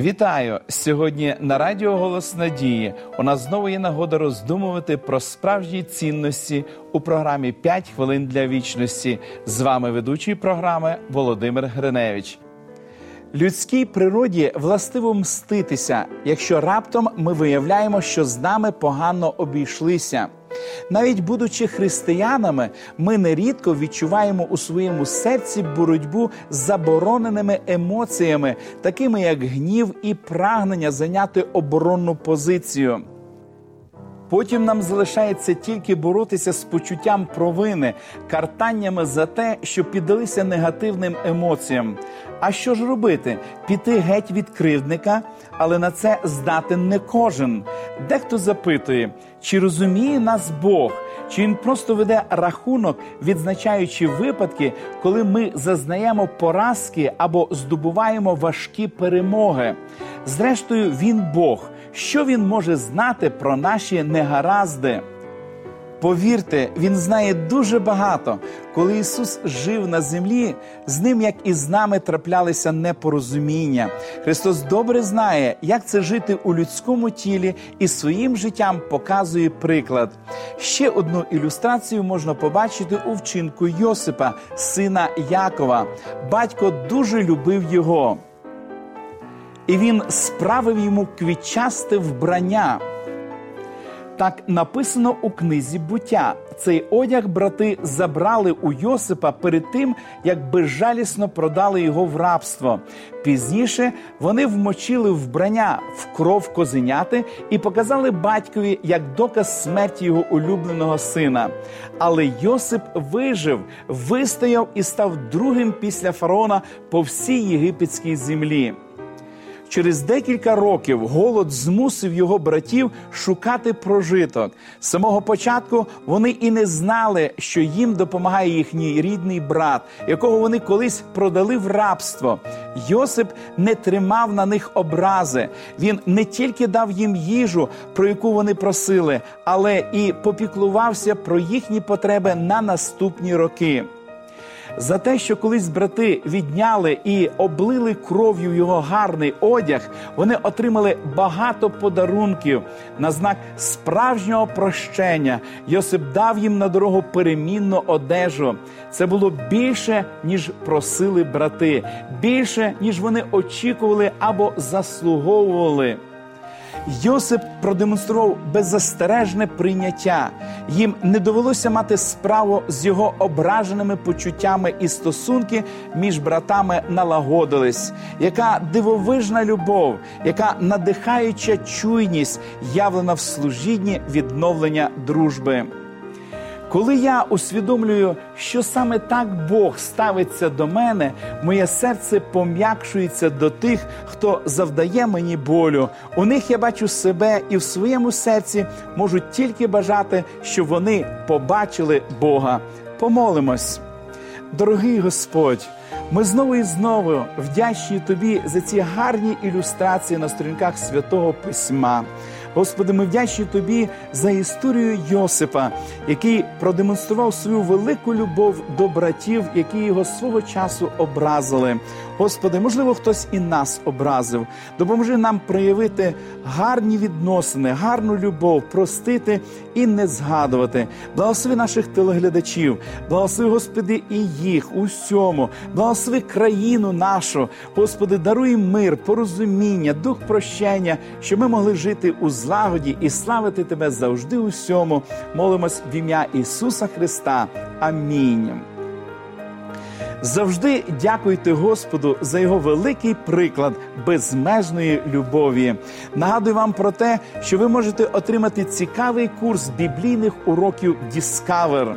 Вітаю сьогодні на Радіо Голос Надії. У нас знову є нагода роздумувати про справжні цінності у програмі «5 хвилин для вічності. З вами ведучий програми Володимир Гриневич. Людській природі властиво мститися, якщо раптом ми виявляємо, що з нами погано обійшлися. Навіть будучи християнами, ми нерідко відчуваємо у своєму серці боротьбу з забороненими емоціями, такими як гнів і прагнення зайняти оборонну позицію. Потім нам залишається тільки боротися з почуттям провини, картаннями за те, що піддалися негативним емоціям. А що ж робити? Піти геть від кривдника, але на це здатен не кожен. Дехто запитує, чи розуміє нас Бог, чи він просто веде рахунок, відзначаючи випадки, коли ми зазнаємо поразки або здобуваємо важкі перемоги. Зрештою, він Бог. Що він може знати про наші негаразди? Повірте, він знає дуже багато. Коли Ісус жив на землі, з ним, як і з нами, траплялися непорозуміння. Христос добре знає, як це жити у людському тілі і своїм життям показує приклад. Ще одну ілюстрацію можна побачити у вчинку Йосипа, сина Якова. Батько дуже любив його. І він справив йому квітчасте вбрання. Так написано у книзі буття. Цей одяг брати забрали у Йосипа перед тим, як безжалісно продали його в рабство. Пізніше вони вмочили вбрання в кров козеняти і показали батькові як доказ смерті його улюбленого сина. Але Йосип вижив, вистояв і став другим після фараона по всій єгипетській землі. Через декілька років голод змусив його братів шукати прожиток. З самого початку вони і не знали, що їм допомагає їхній рідний брат, якого вони колись продали в рабство. Йосип не тримав на них образи. Він не тільки дав їм їжу, про яку вони просили, але і попіклувався про їхні потреби на наступні роки за те, що колись брати відняли і облили кров'ю його гарний одяг, вони отримали багато подарунків на знак справжнього прощення. Йосип дав їм на дорогу перемінну одежу. Це було більше, ніж просили брати, більше ніж вони очікували або заслуговували. Йосип продемонстрував беззастережне прийняття. Їм не довелося мати справу з його ображеними почуттями і стосунки між братами налагодились. Яка дивовижна любов, яка надихаюча чуйність явлена в служінні відновлення дружби. Коли я усвідомлюю, що саме так Бог ставиться до мене, моє серце пом'якшується до тих, хто завдає мені болю. У них я бачу себе і в своєму серці можу тільки бажати, щоб вони побачили Бога. Помолимось, дорогий Господь. Ми знову і знову вдячні тобі за ці гарні ілюстрації на сторінках святого письма. Господи, ми вдячні Тобі за історію Йосипа, який продемонстрував свою велику любов до братів, які його свого часу образили. Господи, можливо, хтось і нас образив. Допоможи нам проявити гарні відносини, гарну любов, простити і не згадувати. Благослови наших телеглядачів, благослови, Господи, і їх усьому, благослови країну нашу, Господи, даруй мир, порозуміння, дух прощення, щоб ми могли жити у злагоді і славити Тебе завжди усьому. Молимось в ім'я Ісуса Христа. Амінь. Завжди дякуйте Господу за його великий приклад безмежної любові. Нагадую вам про те, що ви можете отримати цікавий курс біблійних уроків Discover.